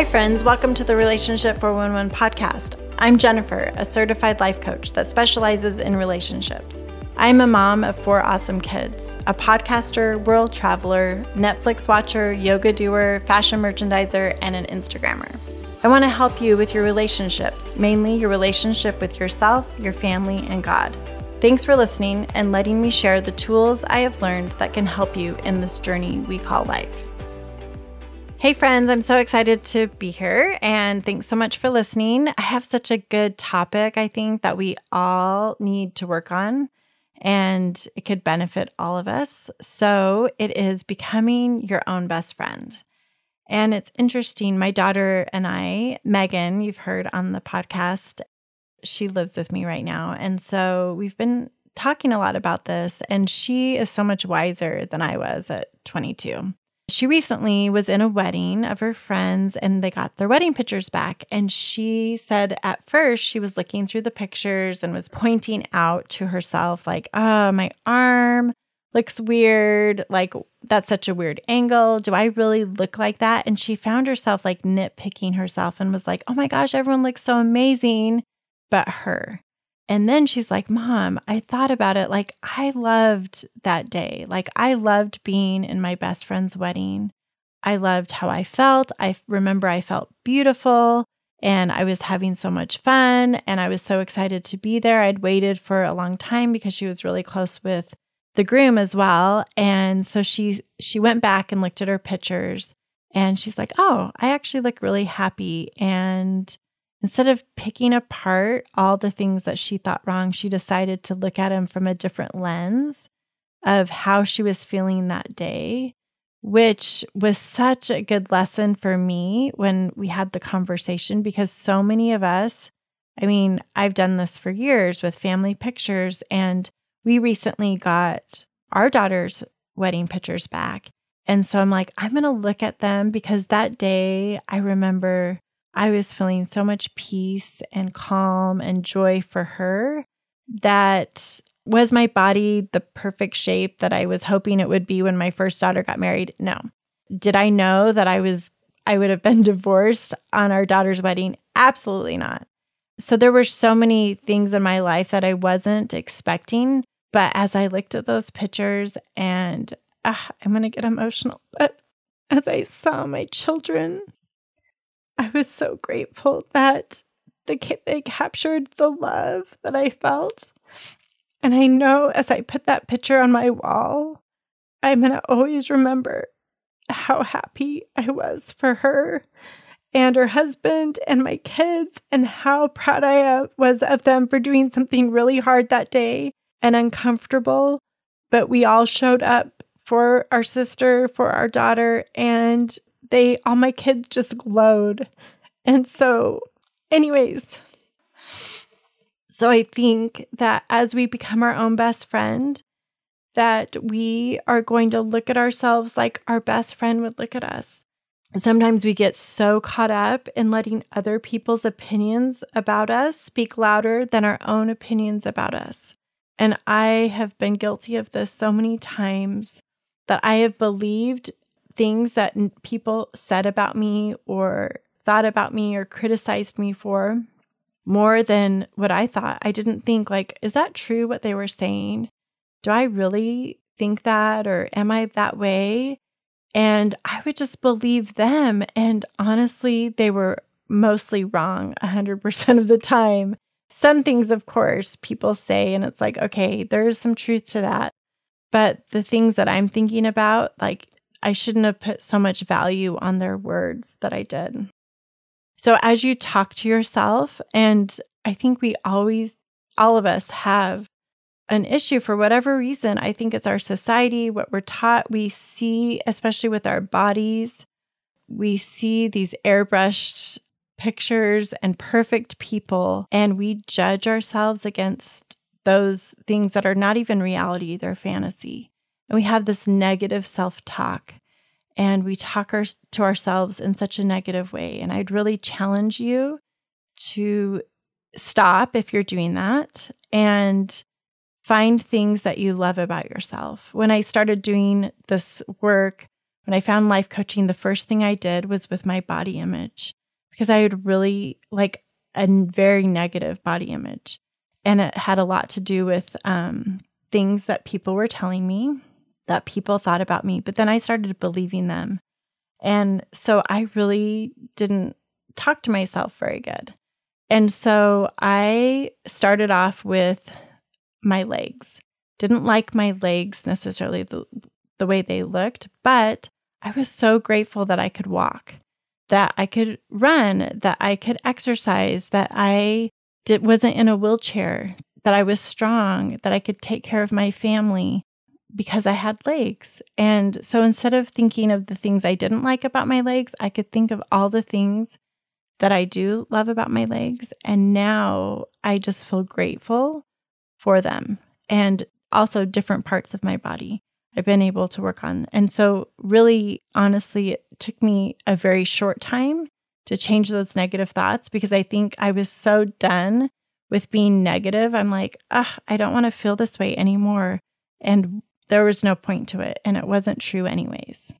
Hi, friends. Welcome to the Relationship 411 podcast. I'm Jennifer, a certified life coach that specializes in relationships. I'm a mom of four awesome kids, a podcaster, world traveler, Netflix watcher, yoga doer, fashion merchandiser, and an Instagrammer. I want to help you with your relationships, mainly your relationship with yourself, your family, and God. Thanks for listening and letting me share the tools I have learned that can help you in this journey we call life. Hey, friends, I'm so excited to be here and thanks so much for listening. I have such a good topic, I think, that we all need to work on and it could benefit all of us. So it is becoming your own best friend. And it's interesting. My daughter and I, Megan, you've heard on the podcast, she lives with me right now. And so we've been talking a lot about this, and she is so much wiser than I was at 22 she recently was in a wedding of her friends and they got their wedding pictures back. And she said at first she was looking through the pictures and was pointing out to herself, like, oh, my arm looks weird. Like, that's such a weird angle. Do I really look like that? And she found herself like nitpicking herself and was like, oh my gosh, everyone looks so amazing, but her. And then she's like, Mom, I thought about it. Like, I loved that day. Like, I loved being in my best friend's wedding. I loved how I felt. I remember I felt beautiful and I was having so much fun and I was so excited to be there. I'd waited for a long time because she was really close with the groom as well. And so she she went back and looked at her pictures and she's like, "Oh, I actually look really happy and Instead of picking apart all the things that she thought wrong, she decided to look at him from a different lens of how she was feeling that day, which was such a good lesson for me when we had the conversation because so many of us, I mean, I've done this for years with family pictures, and we recently got our daughter's wedding pictures back. And so I'm like, I'm going to look at them because that day I remember I was feeling so much peace and calm and joy for her that was my body the perfect shape that I was hoping it would be when my first daughter got married? No. Did I know that I was I would have been divorced on our daughter's wedding? Absolutely not. So there were so many things in my life that I wasn't expecting, but as I looked at those pictures and uh, I'm going to get emotional, but as I saw my children I was so grateful that the they captured the love that I felt. And I know as I put that picture on my wall, I'm going to always remember how happy I was for her and her husband and my kids, and how proud I uh, was of them for doing something really hard that day and uncomfortable. But we all showed up for our sister, for our daughter, and they all my kids just glowed. And so, anyways, so I think that as we become our own best friend, that we are going to look at ourselves like our best friend would look at us. Sometimes we get so caught up in letting other people's opinions about us speak louder than our own opinions about us. And I have been guilty of this so many times that I have believed things that people said about me or thought about me or criticized me for more than what I thought. I didn't think, like, is that true what they were saying? Do I really think that or am I that way? And I would just believe them. And honestly, they were mostly wrong 100% of the time. Some things, of course, people say, and it's like, okay, there's some truth to that. But the things that I'm thinking about, like, I shouldn't have put so much value on their words that I did. So, as you talk to yourself, and I think we always, all of us have an issue for whatever reason. I think it's our society, what we're taught. We see, especially with our bodies, we see these airbrushed pictures and perfect people, and we judge ourselves against those things that are not even reality, they're fantasy. And we have this negative self talk and we talk our, to ourselves in such a negative way. And I'd really challenge you to stop if you're doing that and find things that you love about yourself. When I started doing this work, when I found life coaching, the first thing I did was with my body image because I had really like a very negative body image. And it had a lot to do with um, things that people were telling me that people thought about me. But then I started believing them. And so I really didn't talk to myself very good. And so I started off with my legs. Didn't like my legs necessarily the, the way they looked, but I was so grateful that I could walk, that I could run, that I could exercise, that I did, wasn't in a wheelchair, that I was strong, that I could take care of my family because I had legs. And so instead of thinking of the things I didn't like about my legs, I could think of all the things that I do love about my legs. And now I just feel grateful for them and also different parts of my body. I've been able to work on. And so, really, honestly, it took me a very short time to change those negative thoughts because I think I was so done with being negative. I'm like, ah, I don't want to feel this way anymore. And there was no point to it. And it wasn't true, anyways.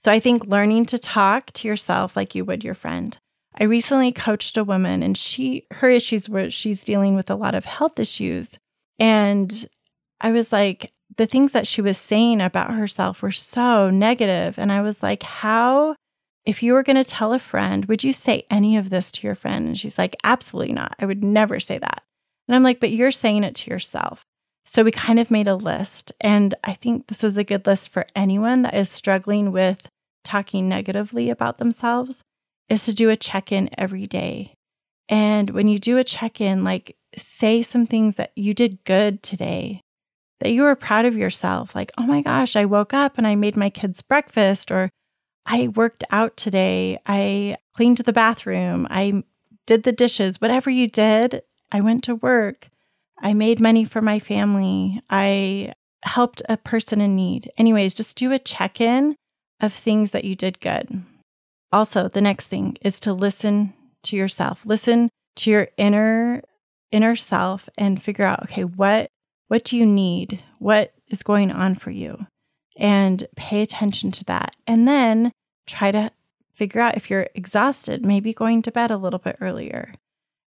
So, I think learning to talk to yourself like you would your friend. I recently coached a woman and she, her issues were she's dealing with a lot of health issues. And I was like, the things that she was saying about herself were so. And I was like, how, if you were going to tell a friend, would you say any of this to your friend? And she's like, absolutely not. I would never say that. And I'm like, but you're saying it to yourself. So we kind of made a list. And I think this is a good list for anyone that is struggling with talking negatively about themselves is to do a check in every day. And when you do a check in, like say some things that you did good today that you were proud of yourself. Like, oh my gosh, I woke up and I made my kids breakfast, or I worked out today. I cleaned the bathroom. I did the dishes. Whatever you did, I went to work. I made money for my family. I helped a person in need. Anyways, just do a check in of things that you did good. Also, the next thing is to listen to yourself. Listen to your inner inner self and figure out okay, what what do you need? What is going on for you? And pay attention to that. And then try to figure out if you're exhausted, maybe going to bed a little bit earlier.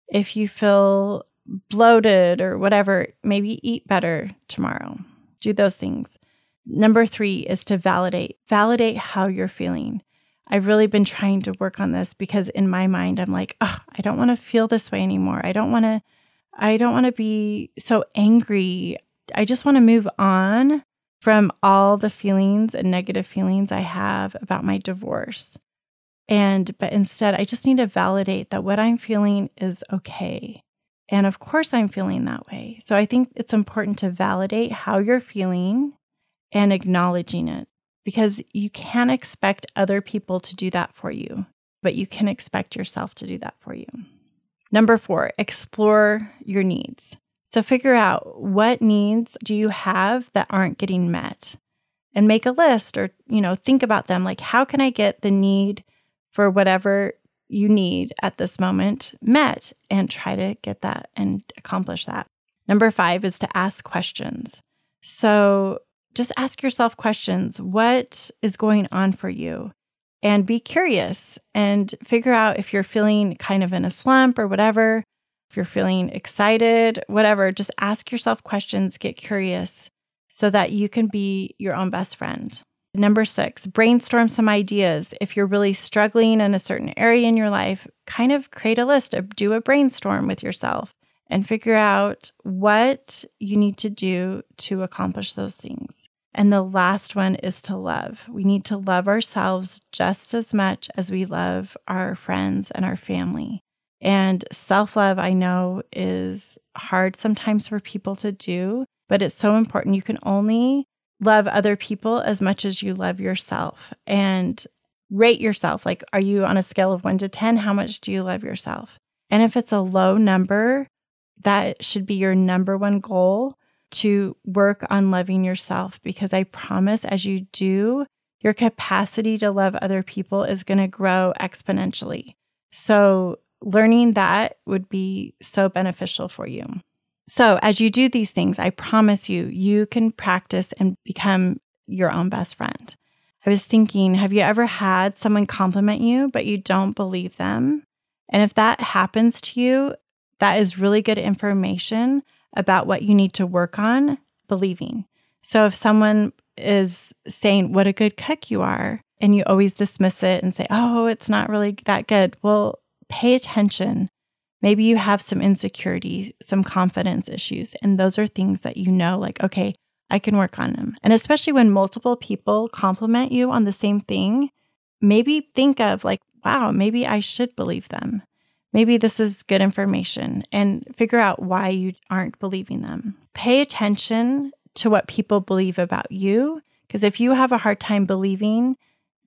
If you feel bloated or whatever, maybe eat better tomorrow. Do those things. Number three is to validate. Validate how you're feeling. I've really been trying to work on this because in my mind, I'm like, oh, I don't want to feel this way anymore. I don't want to I don't want to be so angry. I just want to move on from all the feelings and negative feelings I have about my divorce. And, but instead, I just need to validate that what I'm feeling is okay. And of course, I'm feeling that way. So I think it's important to validate how you're feeling and acknowledging it because you can't expect other people to do that for you, but you can expect yourself to do that for you. Number four, explore your needs. So figure out what needs do you have that aren't getting met and make a list or, you know, think about them. Like, how can I get the need for whatever you need at this moment met and try to get that and accomplish that. Number five is to ask questions. So just ask yourself questions. What is going on for you? and be curious and figure out if you're feeling kind of in a slump or whatever, if you're feeling excited, whatever, just ask yourself questions, get curious so that you can be your own best friend. Number six, brainstorm some ideas. If you're really struggling in a certain area in your life, kind of create a list, do a brainstorm with yourself and figure out what you need to do to accomplish those things. And the last one is to love. We need to love ourselves just as much as we love our friends and our family. And self love, I know, is hard sometimes for people to do, but it's so important. You can only love other people as much as you love yourself and rate yourself. Like, are you on a scale of one to 10? How much do you love yourself? And if it's a low number, that should be your number one goal to work on loving yourself because I promise as you do, your capacity to love other people is going to grow exponentially. So, learning that would be so beneficial for you. So, as you do these things, I promise you, you can practice and become your own best friend. I was thinking, have you ever had someone compliment you, but you don't believe them? And if that happens to you, that is really good information about what you need to work on believing. So if someone is saying, What a good cook you are, and you always dismiss it and say, Oh, it's not really that good, well, pay attention. Maybe you have some insecurity, some confidence issues, and those are things that you know, like, okay, I can work on them. And especially when multiple people compliment you on the same thing, maybe think of like, wow, maybe I should believe them. Maybe this is good information and figure out why you aren't believing them. Pay attention to what people believe about you. Because if you have a hard time believing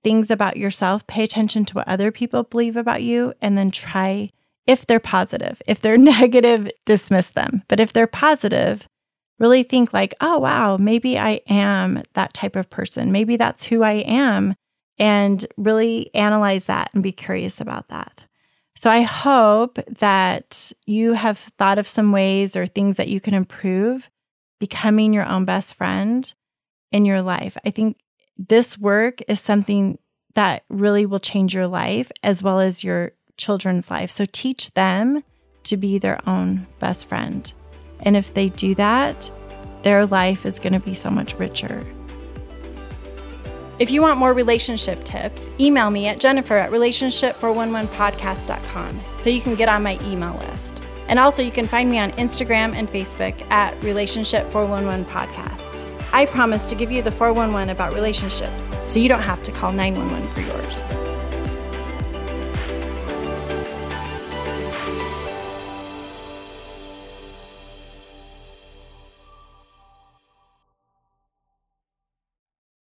things about yourself, pay attention to what other people believe about you and then try, if they're positive. If they're negative, dismiss them. But if they're positive, really think like, oh, wow, maybe I am that type of person. Maybe that's who I am. And really analyze that and be curious about that. So I hope that you have thought of some ways or things that you can improve becoming your own best friend in your life. I think this work is something that really will change your life as well as your children's life. So teach them to be their own best friend. And if they do that, their life is going to be so much richer. If you want more relationship tips, email me at jennifer at relationship411podcast.com so you can get on my email list. And also, you can find me on Instagram and Facebook at Relationship411 Podcast. I promise to give you the 411 about relationships so you don't have to call 911 for yours.